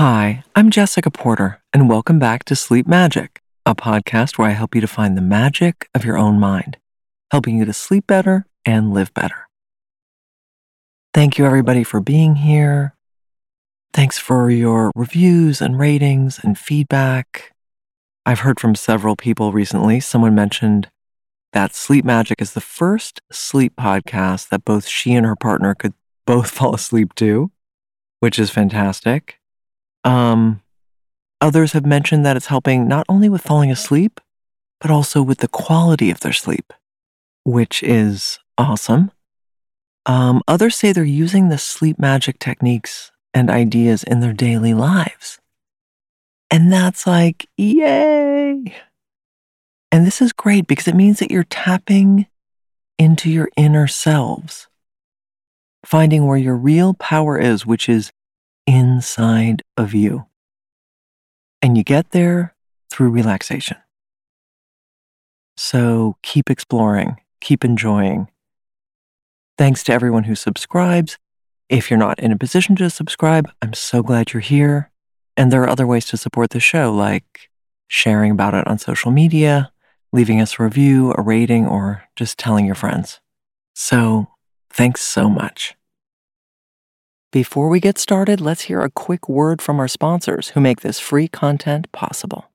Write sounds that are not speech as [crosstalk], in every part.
Hi, I'm Jessica Porter, and welcome back to Sleep Magic, a podcast where I help you to find the magic of your own mind, helping you to sleep better and live better. Thank you, everybody, for being here. Thanks for your reviews and ratings and feedback. I've heard from several people recently. Someone mentioned that Sleep Magic is the first sleep podcast that both she and her partner could both [laughs] fall asleep to, which is fantastic. Um, others have mentioned that it's helping not only with falling asleep, but also with the quality of their sleep, which is awesome. Um, others say they're using the sleep magic techniques and ideas in their daily lives. And that's like, yay! And this is great because it means that you're tapping into your inner selves, finding where your real power is, which is inside of you. And you get there through relaxation. So keep exploring, keep enjoying. Thanks to everyone who subscribes. If you're not in a position to subscribe, I'm so glad you're here. And there are other ways to support the show, like sharing about it on social media, leaving us a review, a rating, or just telling your friends. So thanks so much. Before we get started, let's hear a quick word from our sponsors who make this free content possible.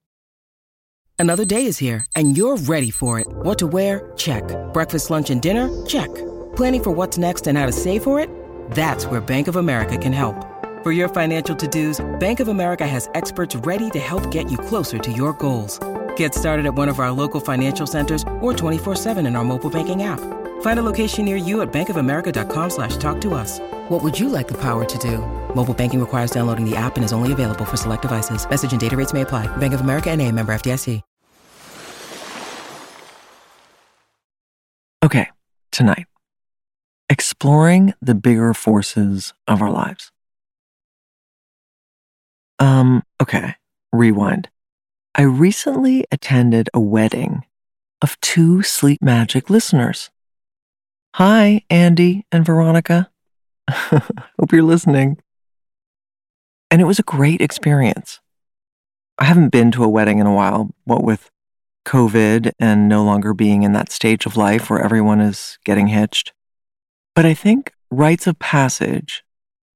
Another day is here, and you're ready for it. What to wear? Check. Breakfast, lunch, and dinner? Check. Planning for what's next and how to save for it? That's where Bank of America can help. For your financial to dos, Bank of America has experts ready to help get you closer to your goals. Get started at one of our local financial centers or 24-7 in our mobile banking app. Find a location near you at bankofamerica.com slash talk to us. What would you like the power to do? Mobile banking requires downloading the app and is only available for select devices. Message and data rates may apply. Bank of America and a member FDIC. Okay, tonight, exploring the bigger forces of our lives. Um, okay, rewind. I recently attended a wedding of two Sleep Magic listeners. Hi, Andy and Veronica. [laughs] Hope you're listening. And it was a great experience. I haven't been to a wedding in a while, what with COVID and no longer being in that stage of life where everyone is getting hitched. But I think rites of passage,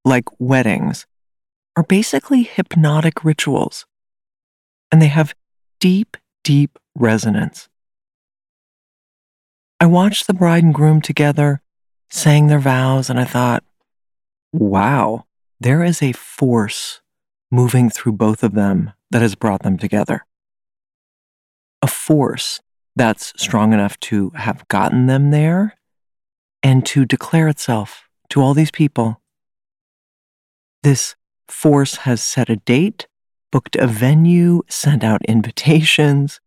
like weddings, are basically hypnotic rituals. And they have deep, deep resonance. I watched the bride and groom together, sang their vows, and I thought, wow, there is a force moving through both of them that has brought them together. A force that's strong enough to have gotten them there and to declare itself to all these people. This force has set a date, booked a venue, sent out invitations,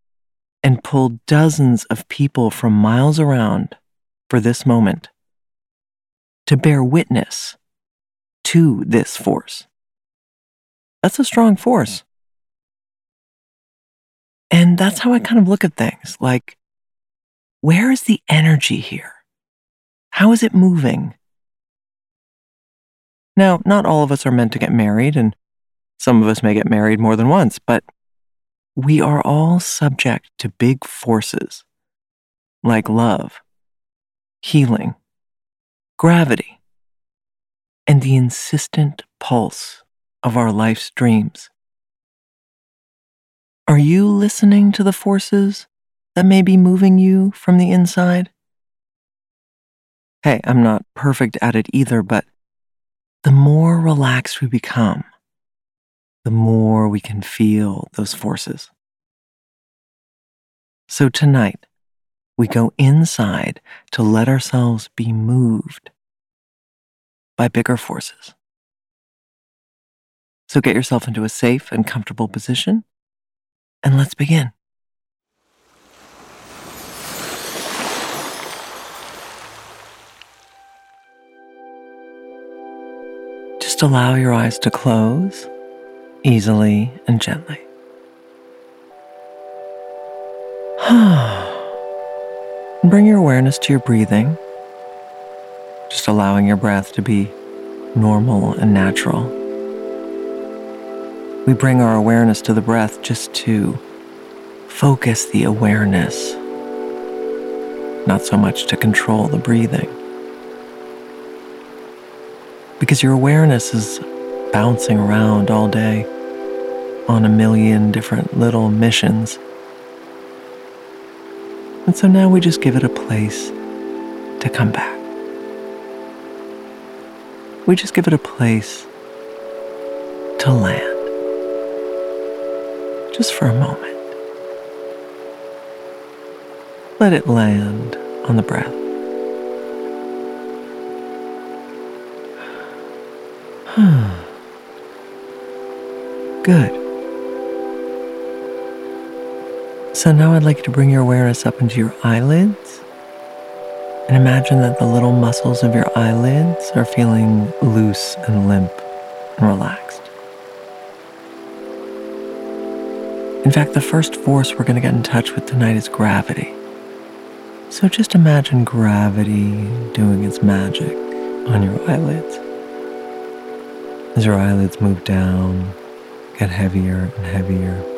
and pulled dozens of people from miles around for this moment to bear witness to this force. That's a strong force. And that's how I kind of look at things like, where is the energy here? How is it moving? Now, not all of us are meant to get married, and some of us may get married more than once, but we are all subject to big forces like love, healing, gravity, and the insistent pulse of our life's dreams. Are you listening to the forces that may be moving you from the inside? Hey, I'm not perfect at it either, but the more relaxed we become, the more we can feel those forces. So tonight, we go inside to let ourselves be moved by bigger forces. So get yourself into a safe and comfortable position, and let's begin. Just allow your eyes to close easily and gently. [sighs] Bring your awareness to your breathing just allowing your breath to be normal and natural. we bring our awareness to the breath just to focus the awareness, not so much to control the breathing. Because your awareness is bouncing around all day on a million different little missions. And so now we just give it a place to come back. We just give it a place to land. Just for a moment. Let it land on the breath. [sighs] Good. So now I'd like you to bring your awareness up into your eyelids and imagine that the little muscles of your eyelids are feeling loose and limp and relaxed. In fact, the first force we're going to get in touch with tonight is gravity. So just imagine gravity doing its magic on your eyelids. As your eyelids move down, get heavier and heavier.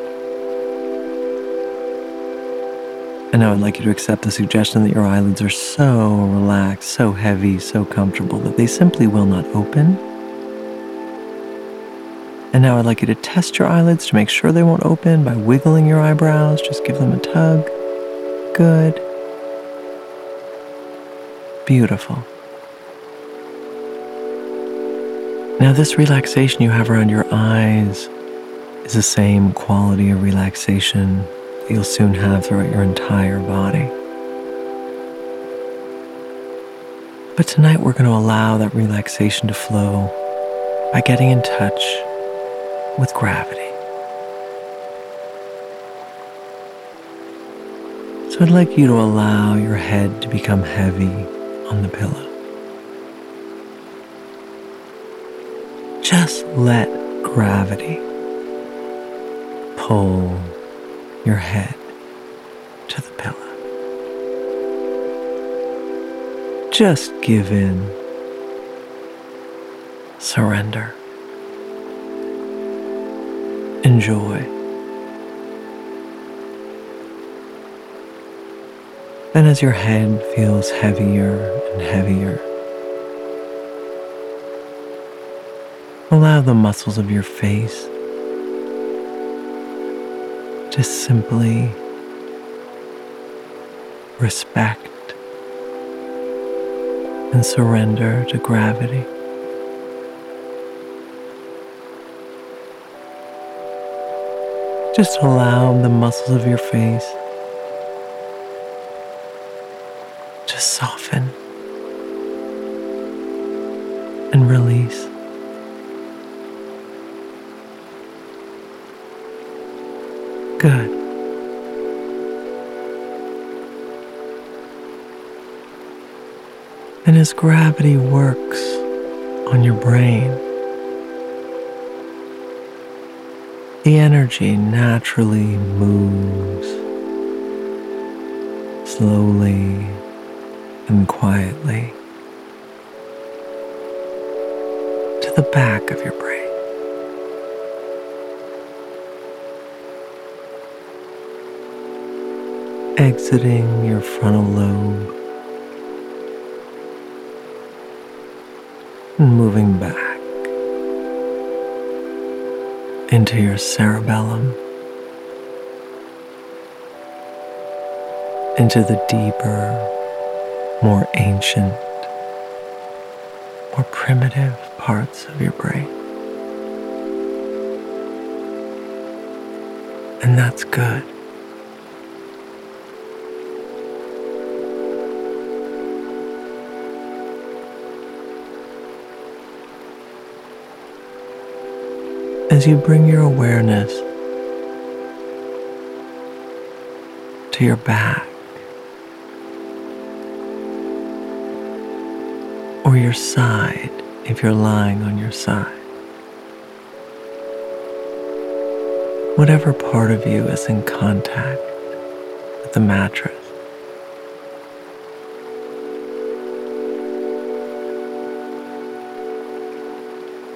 And now I'd like you to accept the suggestion that your eyelids are so relaxed, so heavy, so comfortable that they simply will not open. And now I'd like you to test your eyelids to make sure they won't open by wiggling your eyebrows. Just give them a tug. Good. Beautiful. Now, this relaxation you have around your eyes is the same quality of relaxation you'll soon have throughout your entire body. But tonight we're going to allow that relaxation to flow by getting in touch with gravity. So I'd like you to allow your head to become heavy on the pillow. Just let gravity pull your head to the pillow. Just give in. Surrender. Enjoy. Then, as your head feels heavier and heavier, allow the muscles of your face just simply respect and surrender to gravity. Just allow the muscles of your face to soften and release. Gravity works on your brain, the energy naturally moves slowly and quietly to the back of your brain. exiting your frontal lobe and moving back into your cerebellum, into the deeper, more ancient, more primitive parts of your brain. And that's good. You bring your awareness to your back or your side if you're lying on your side. Whatever part of you is in contact with the mattress.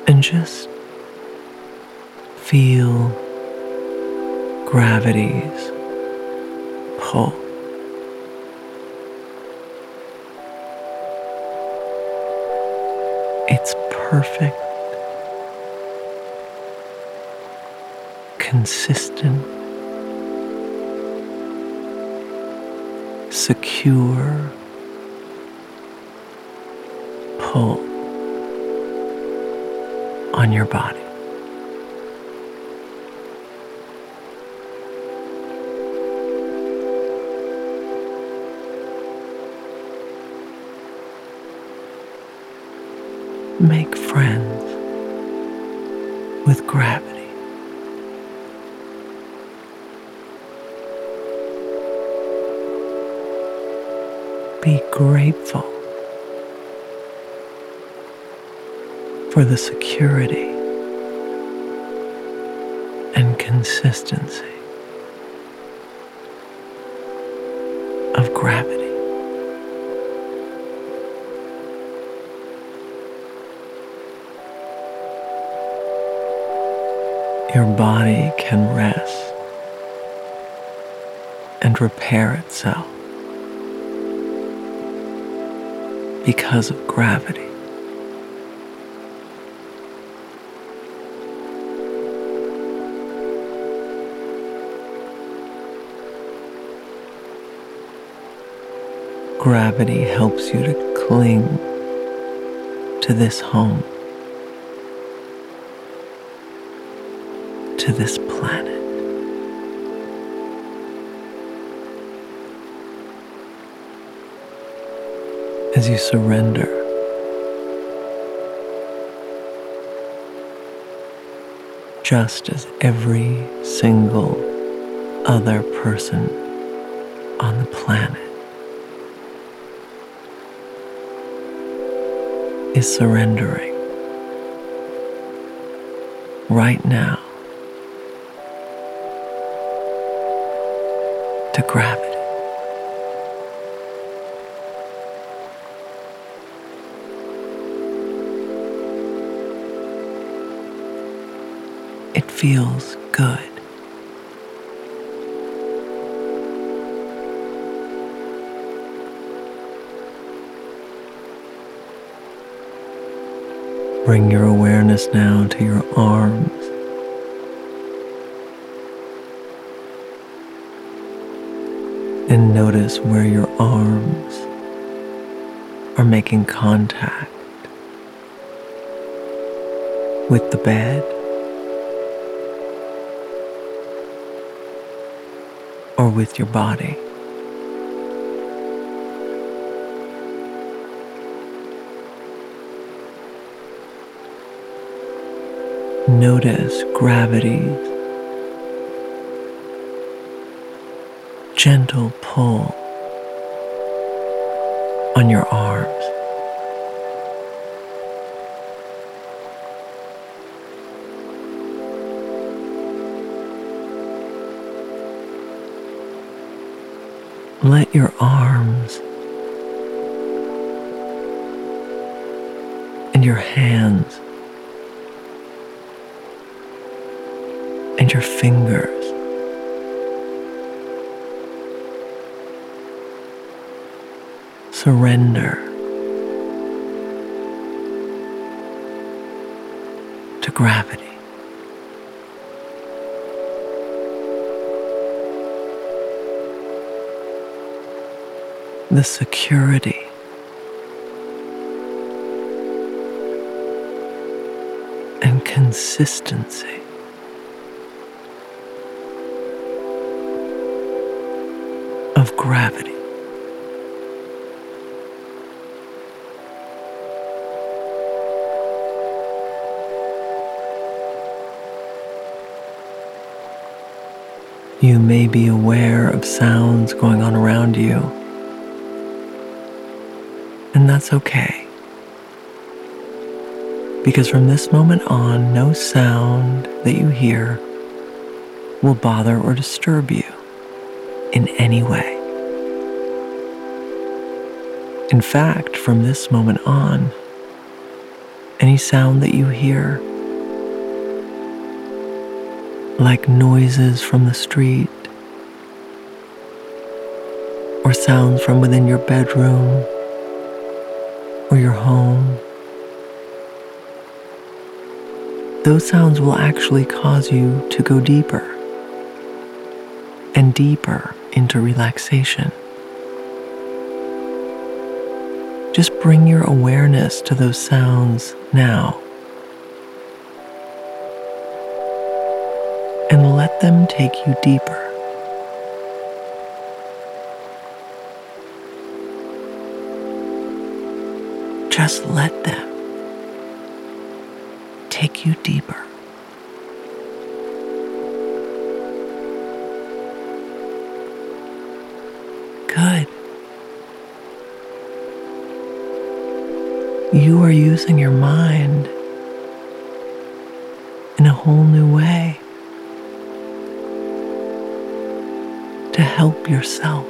And just Feel gravity's pull. It's perfect, consistent, secure pull on your body. Make friends with gravity. Be grateful for the security and consistency of gravity. Your body can rest and repair itself because of gravity. Gravity helps you to cling to this home, to this planet. As you surrender, just as every single other person on the planet is surrendering right now to gravity. It feels good. Bring your awareness now to your arms. And notice where your arms are making contact with the bed or with your body. Notice gravity's gentle pull on your arms. Let your arms and your hands and your fingers surrender to gravity. The security and consistency of gravity. You may be aware of sounds going on around you, and that's okay. Because from this moment on, no sound that you hear will bother or disturb you in any way. In fact, from this moment on, any sound that you hear like noises from the street or sounds from within your bedroom or your home. Those sounds will actually cause you to go deeper and deeper into relaxation. Just bring your awareness to those sounds now. Let them take you deeper. Just let them take you deeper. Good. You are using your mind in a whole new way to help yourself.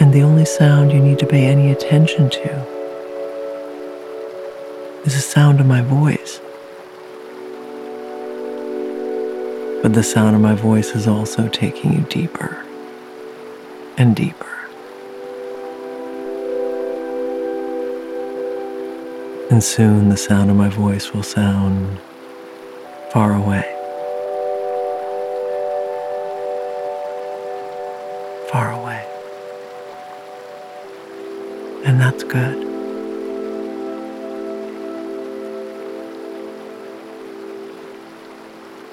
And the only sound you need to pay any attention to is the sound of my voice. But the sound of my voice is also taking you deeper and deeper. And soon the sound of my voice will sound far away. And that's good.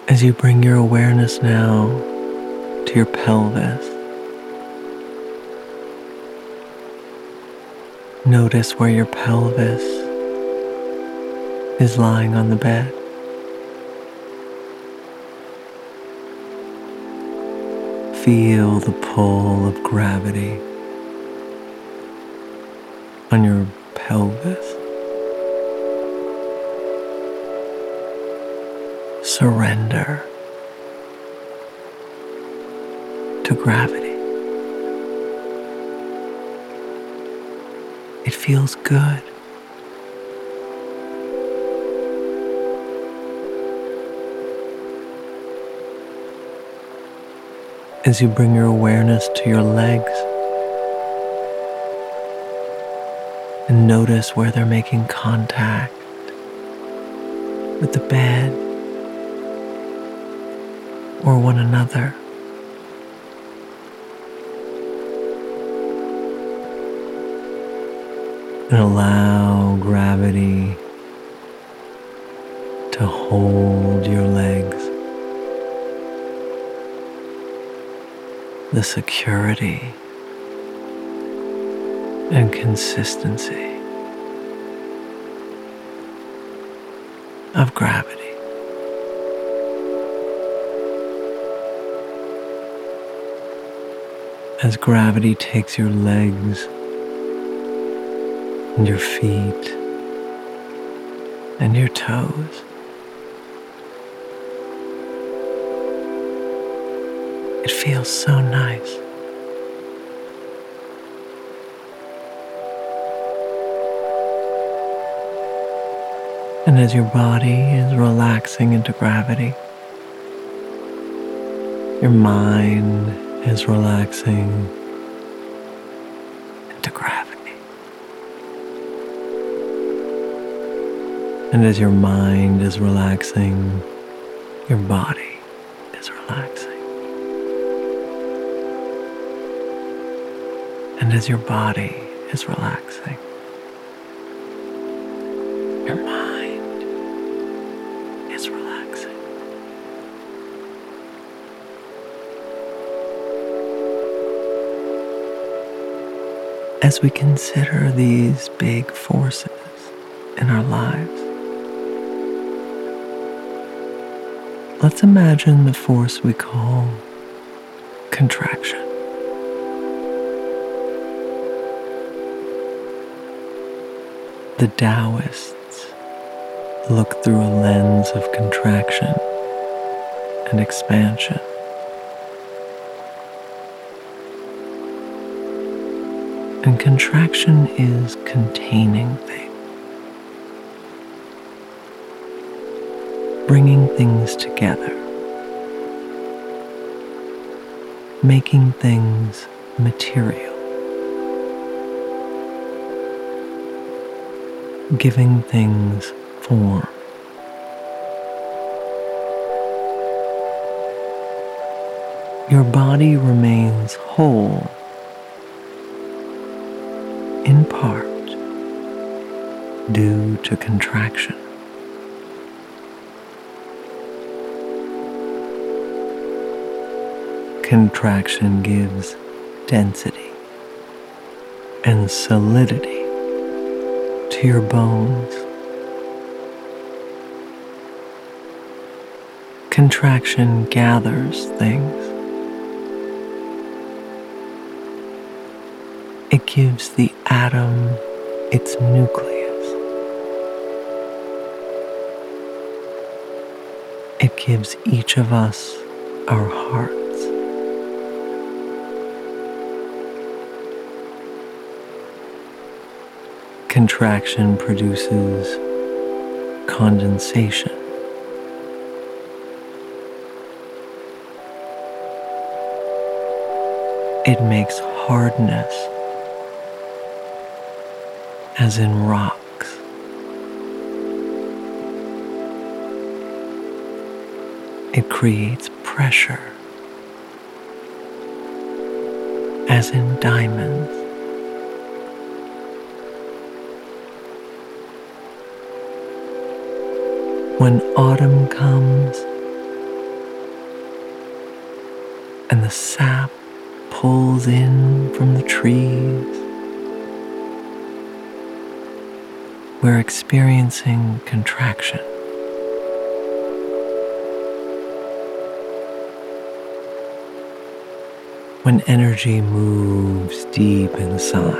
As you bring your awareness now to your pelvis, notice where your pelvis is lying on the bed. Feel the pull of gravity on your pelvis. Surrender to gravity. It feels good. as you bring your awareness to your legs notice where they're making contact with the bed or one another. And allow gravity to hold your legs. the security and consistency of gravity. As gravity takes your legs and your feet and your toes. It feels so nice. And as your body is relaxing into gravity, your mind is relaxing into gravity. And as your mind is relaxing, your body is relaxing. And as your body is relaxing, your mind As we consider these big forces in our lives, let's imagine the force we call contraction. The Taoists look through a lens of contraction and expansion. And contraction is containing things. bringing things together, making things material. giving things form. Your body remains whole due to contraction. Contraction gives density and solidity to your bones. Contraction gathers things. It gives the atom its nucleus. Gives each of us our hearts. Contraction produces condensation. It makes hardness, as in rocks. It creates pressure, as in diamonds. When autumn comes and the sap pulls in from the trees, we're experiencing contraction. When energy moves deep inside,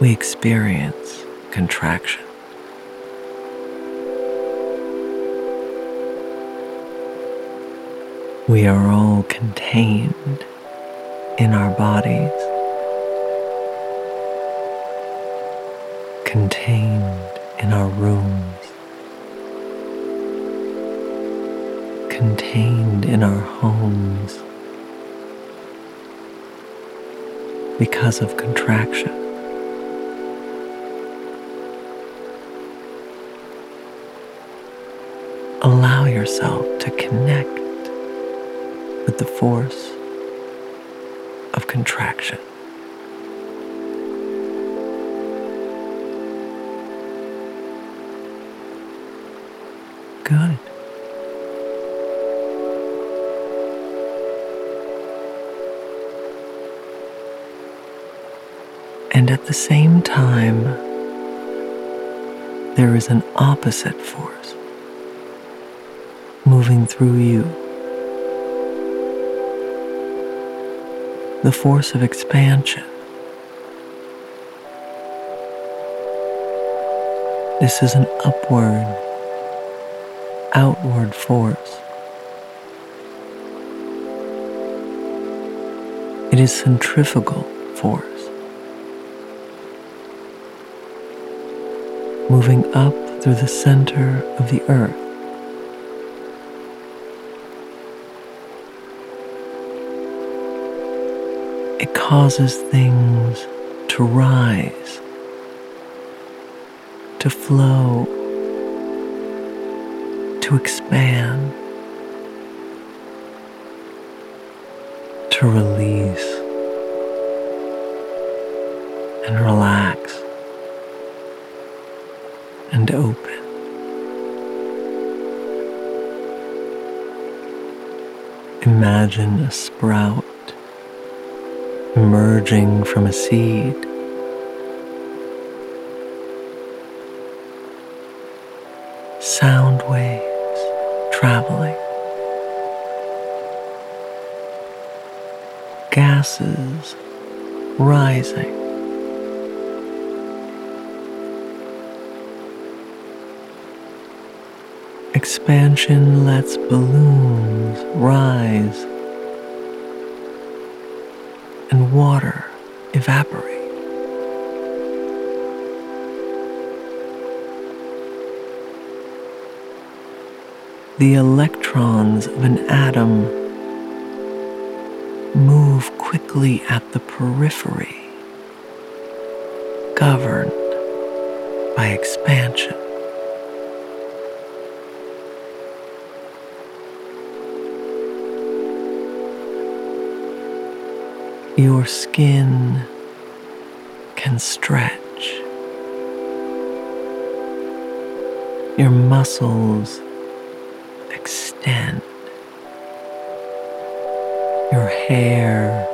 we experience contraction. We are all contained in our bodies, contained in our rooms, contained in our homes because of contraction. Allow yourself to connect with the force of contraction. Good. And at the same time, there is an opposite force moving through you. The force of expansion. This is an upward, outward force. It is centrifugal force. Moving up through the center of the earth. It causes things to rise, to flow, to expand, to release and relax Imagine a sprout emerging from a seed. Sound waves traveling. Gases rising. Expansion lets balloons rise and water evaporate. the electrons of an atom move quickly at the periphery, governed by expansion. Your skin can stretch. Your muscles extend. Your hair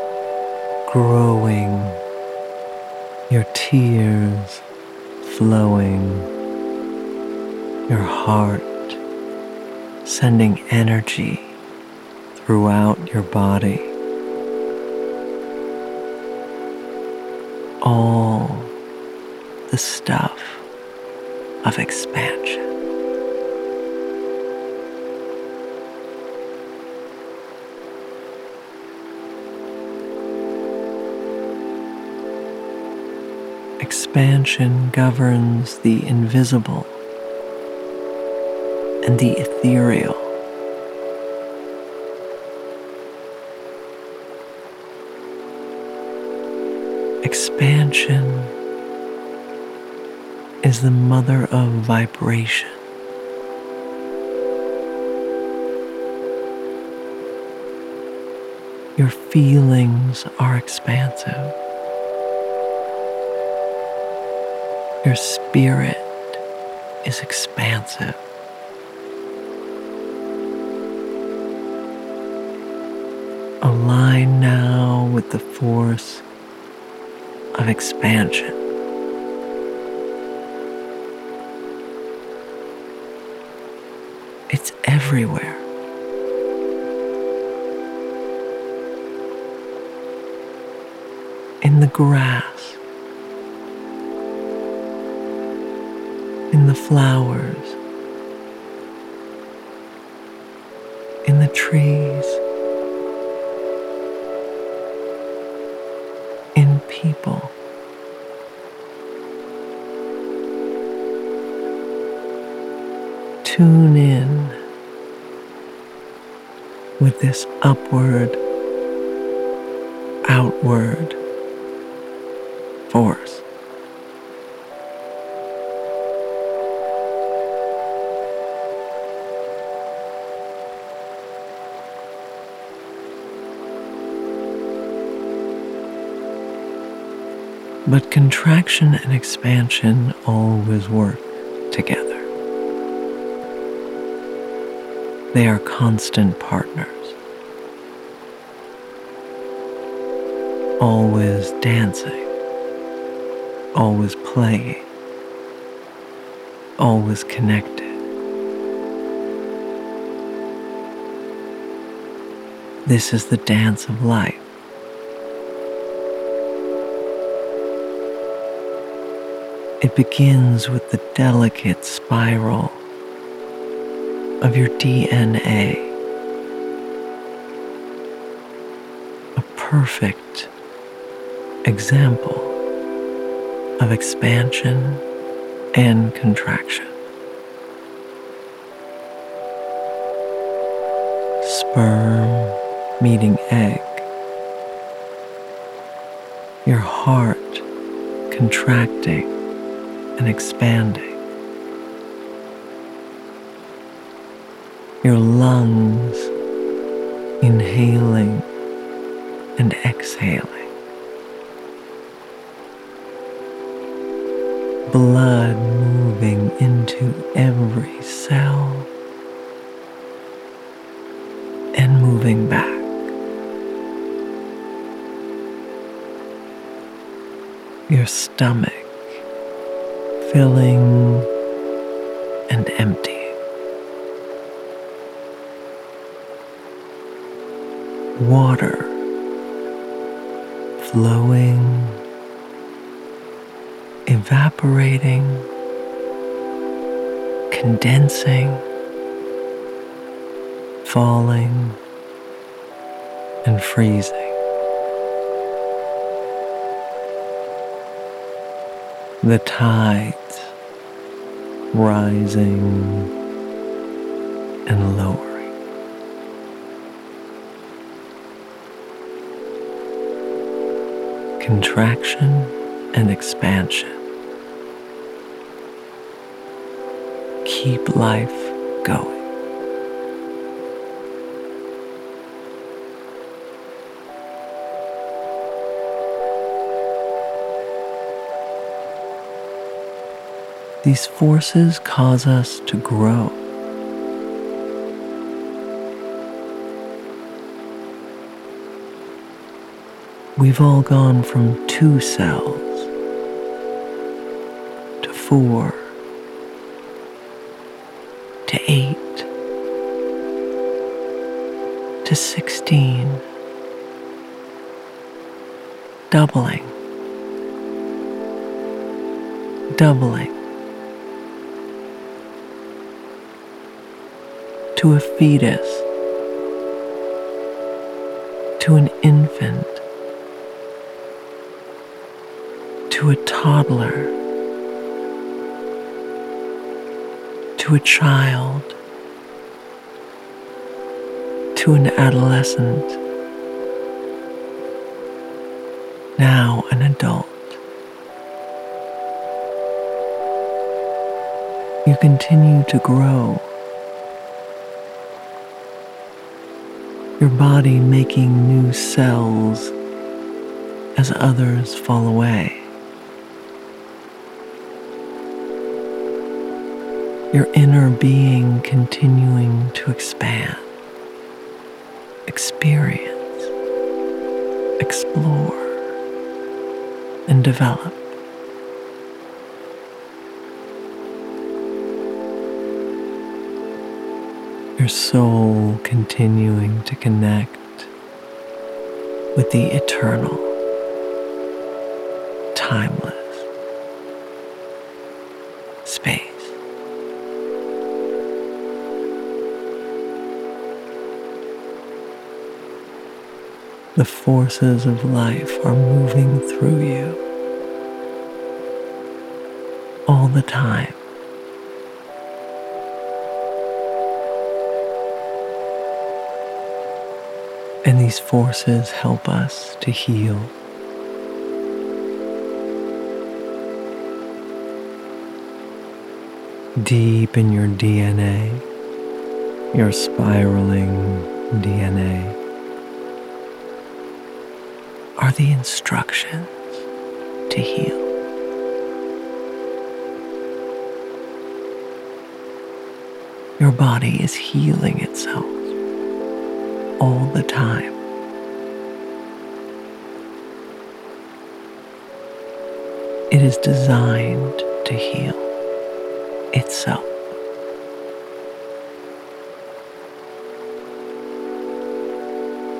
growing. Your tears flowing. Your heart sending energy throughout your body. The stuff of expansion. Expansion governs the invisible and the ethereal. Expansion is the mother of vibration. Your feelings are expansive. Your spirit is expansive. Align now with the force of expansion. Everywhere. In the grass, in the flowers, in the trees. In people. Tune this upward, outward force. But contraction and expansion always work together. They are constant partners, always dancing, always playing, always connected. This is the dance of life. It begins with the delicate spiral of your DNA. A perfect example of expansion and contraction. Sperm meeting egg. Your heart contracting and expanding. Your lungs inhaling and exhaling. Blood moving into every cell and moving back. Your stomach filling and empty. Water flowing, evaporating, condensing, falling, and freezing. the tides rising and lowering. Contraction and expansion. Keep life going. These forces cause us to grow. We've all gone from two cells to four doubling, doubling. To a fetus, to an infant, to a toddler, to a child, to an adolescent, adult. You continue to grow. Your body making new cells as others fall away. Your inner being continuing to expand, experience, explore, and develop. Your soul continuing to connect with the eternal, timeless The forces of life are moving through you all the time. And these forces help us to heal. Deep in your DNA, your spiraling DNA, are the instructions to heal. Your body is healing itself all the time. It is designed to heal itself.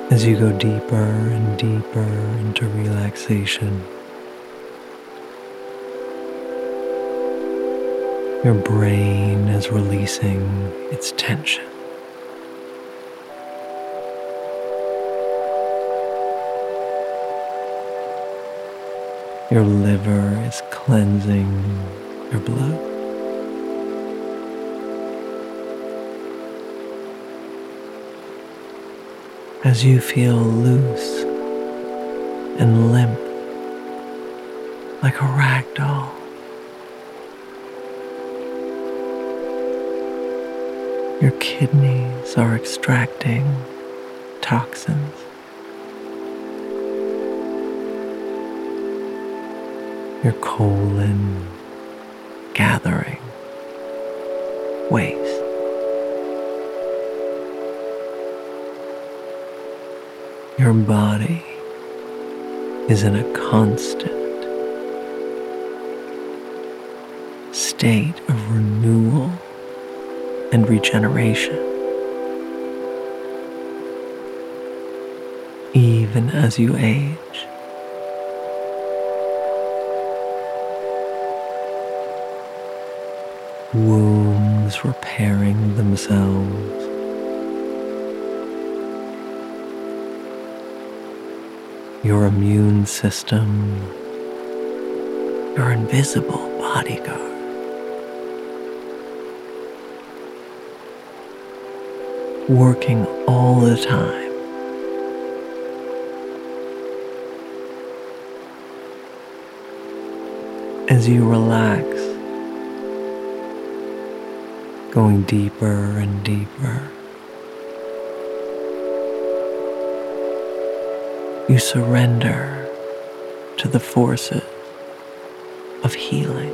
As you go deeper and deeper into relaxation, your brain is releasing its tension. Your liver is cleansing your blood. As you feel loose and limp like a rag doll. Your kidneys are extracting toxins. Your colon gathering waste. Your body is in a constant state of renewal and regeneration. Even as you age, wounds repairing themselves. Your immune system, your invisible bodyguard. working all the time. As you relax, going deeper and deeper. You surrender to the forces of healing.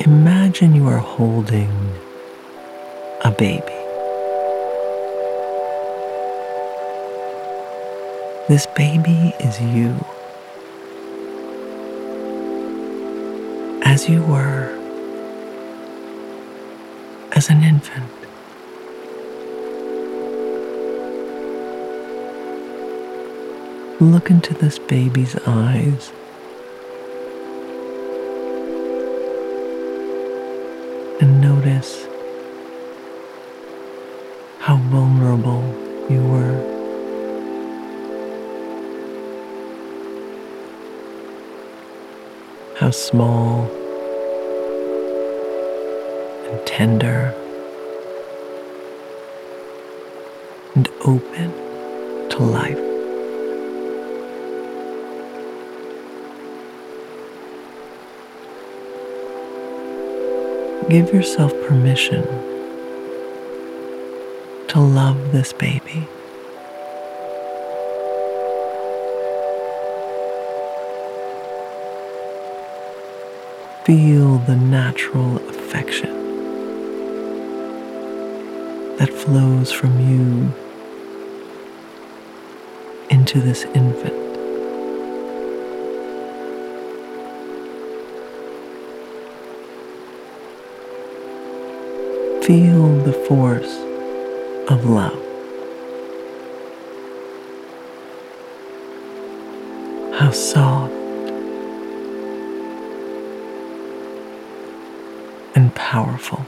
Imagine you are holding a baby. This baby is you. As you were as an infant. Look into this baby's eyes. And notice how vulnerable you were. How small tender and open to life. Give yourself permission to love this baby. Feel the natural affection that flows from you into this infant. Feel the force of love. How soft and powerful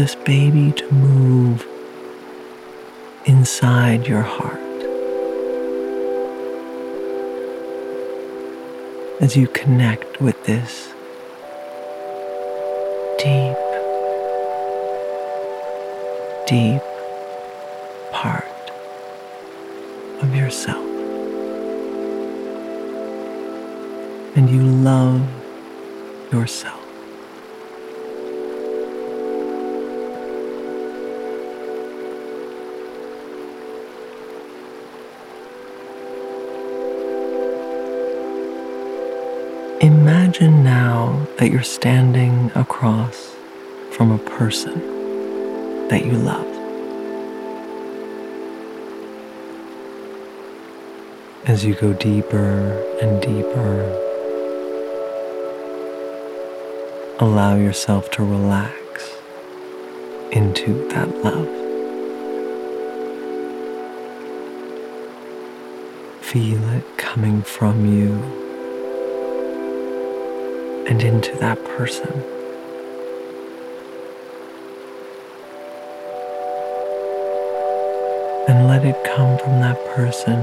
this baby to move inside your heart as you connect with this deep, deep part of yourself. And you love yourself. That you're standing across from a person that you love. As you go deeper and deeper, allow yourself to relax into that love. Feel it coming from you and into that person. And let it come from that person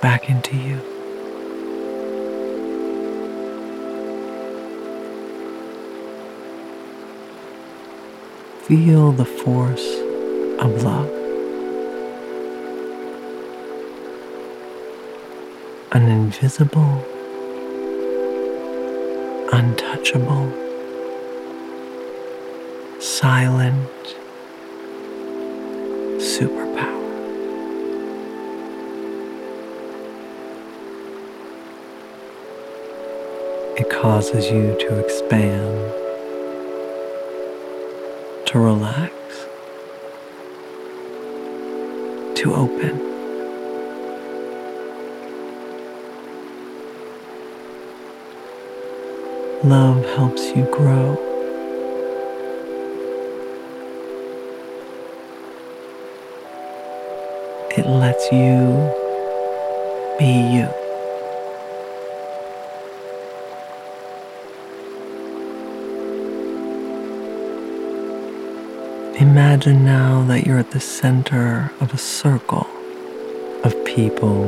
back into you. Feel the force of love. An invisible untouchable, silent superpower. It causes you to expand, to relax, to open. Love helps you grow. It lets you be you. Imagine now that you're at the center of a circle of people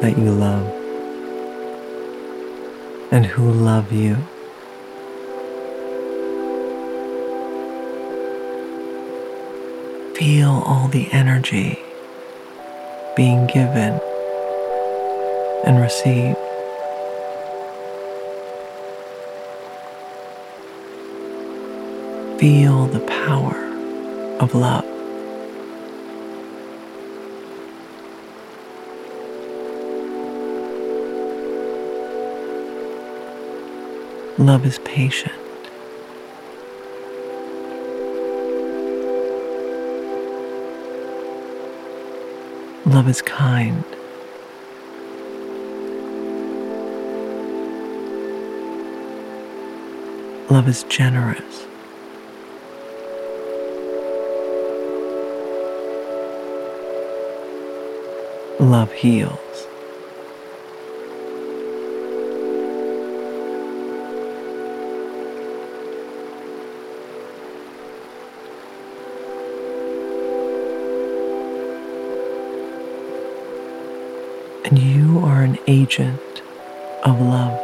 that you love and who love you. Feel all the energy being given and received. Feel the power of love. Love is patient. Love is kind. Love is generous. Love heals. Agent of love.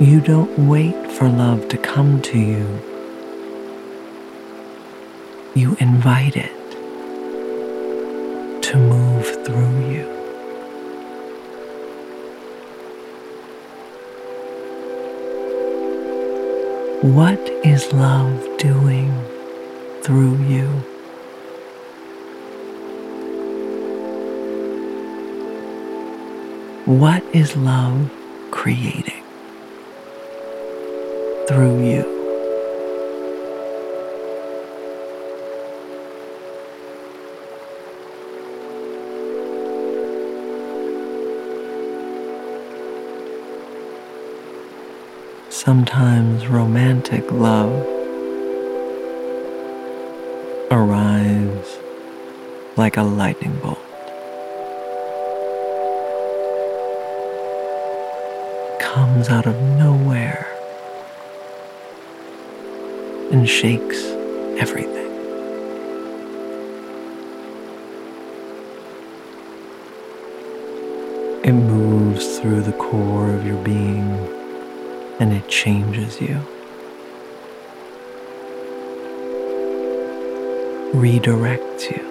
You don't wait for love to come to you. You invite it What is love doing through you? What is love creating through you? Sometimes romantic love arrives like a lightning bolt. Comes out of nowhere and shakes everything. It moves through the core of your being and it changes you. Redirects you.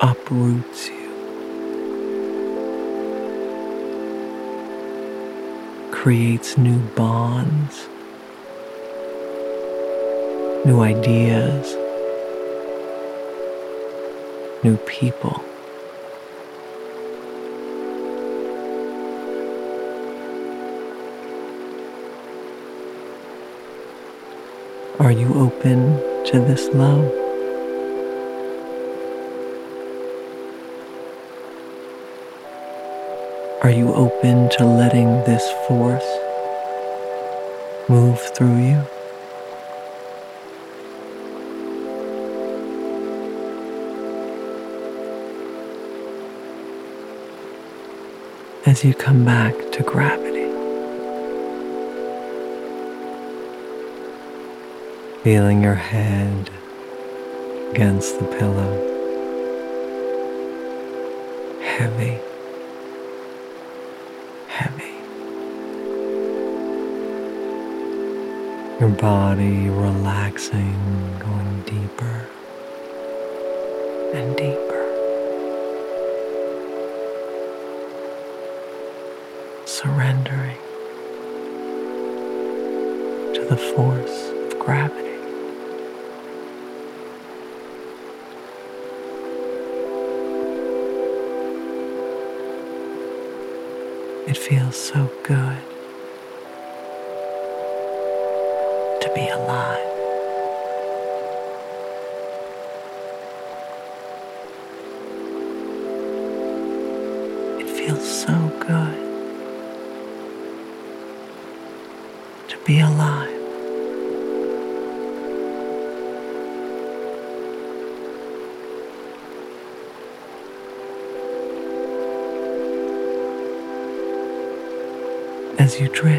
Uproots you. Creates new bonds. New ideas. New people. Are you open to this love? Are you open to letting this force move through you? As you come back to gravity. Feeling your head against the pillow. Heavy, heavy. Your body relaxing, going deeper and deeper. Surrendering to the force of gravity. So good to be alive. It feels so good as you drift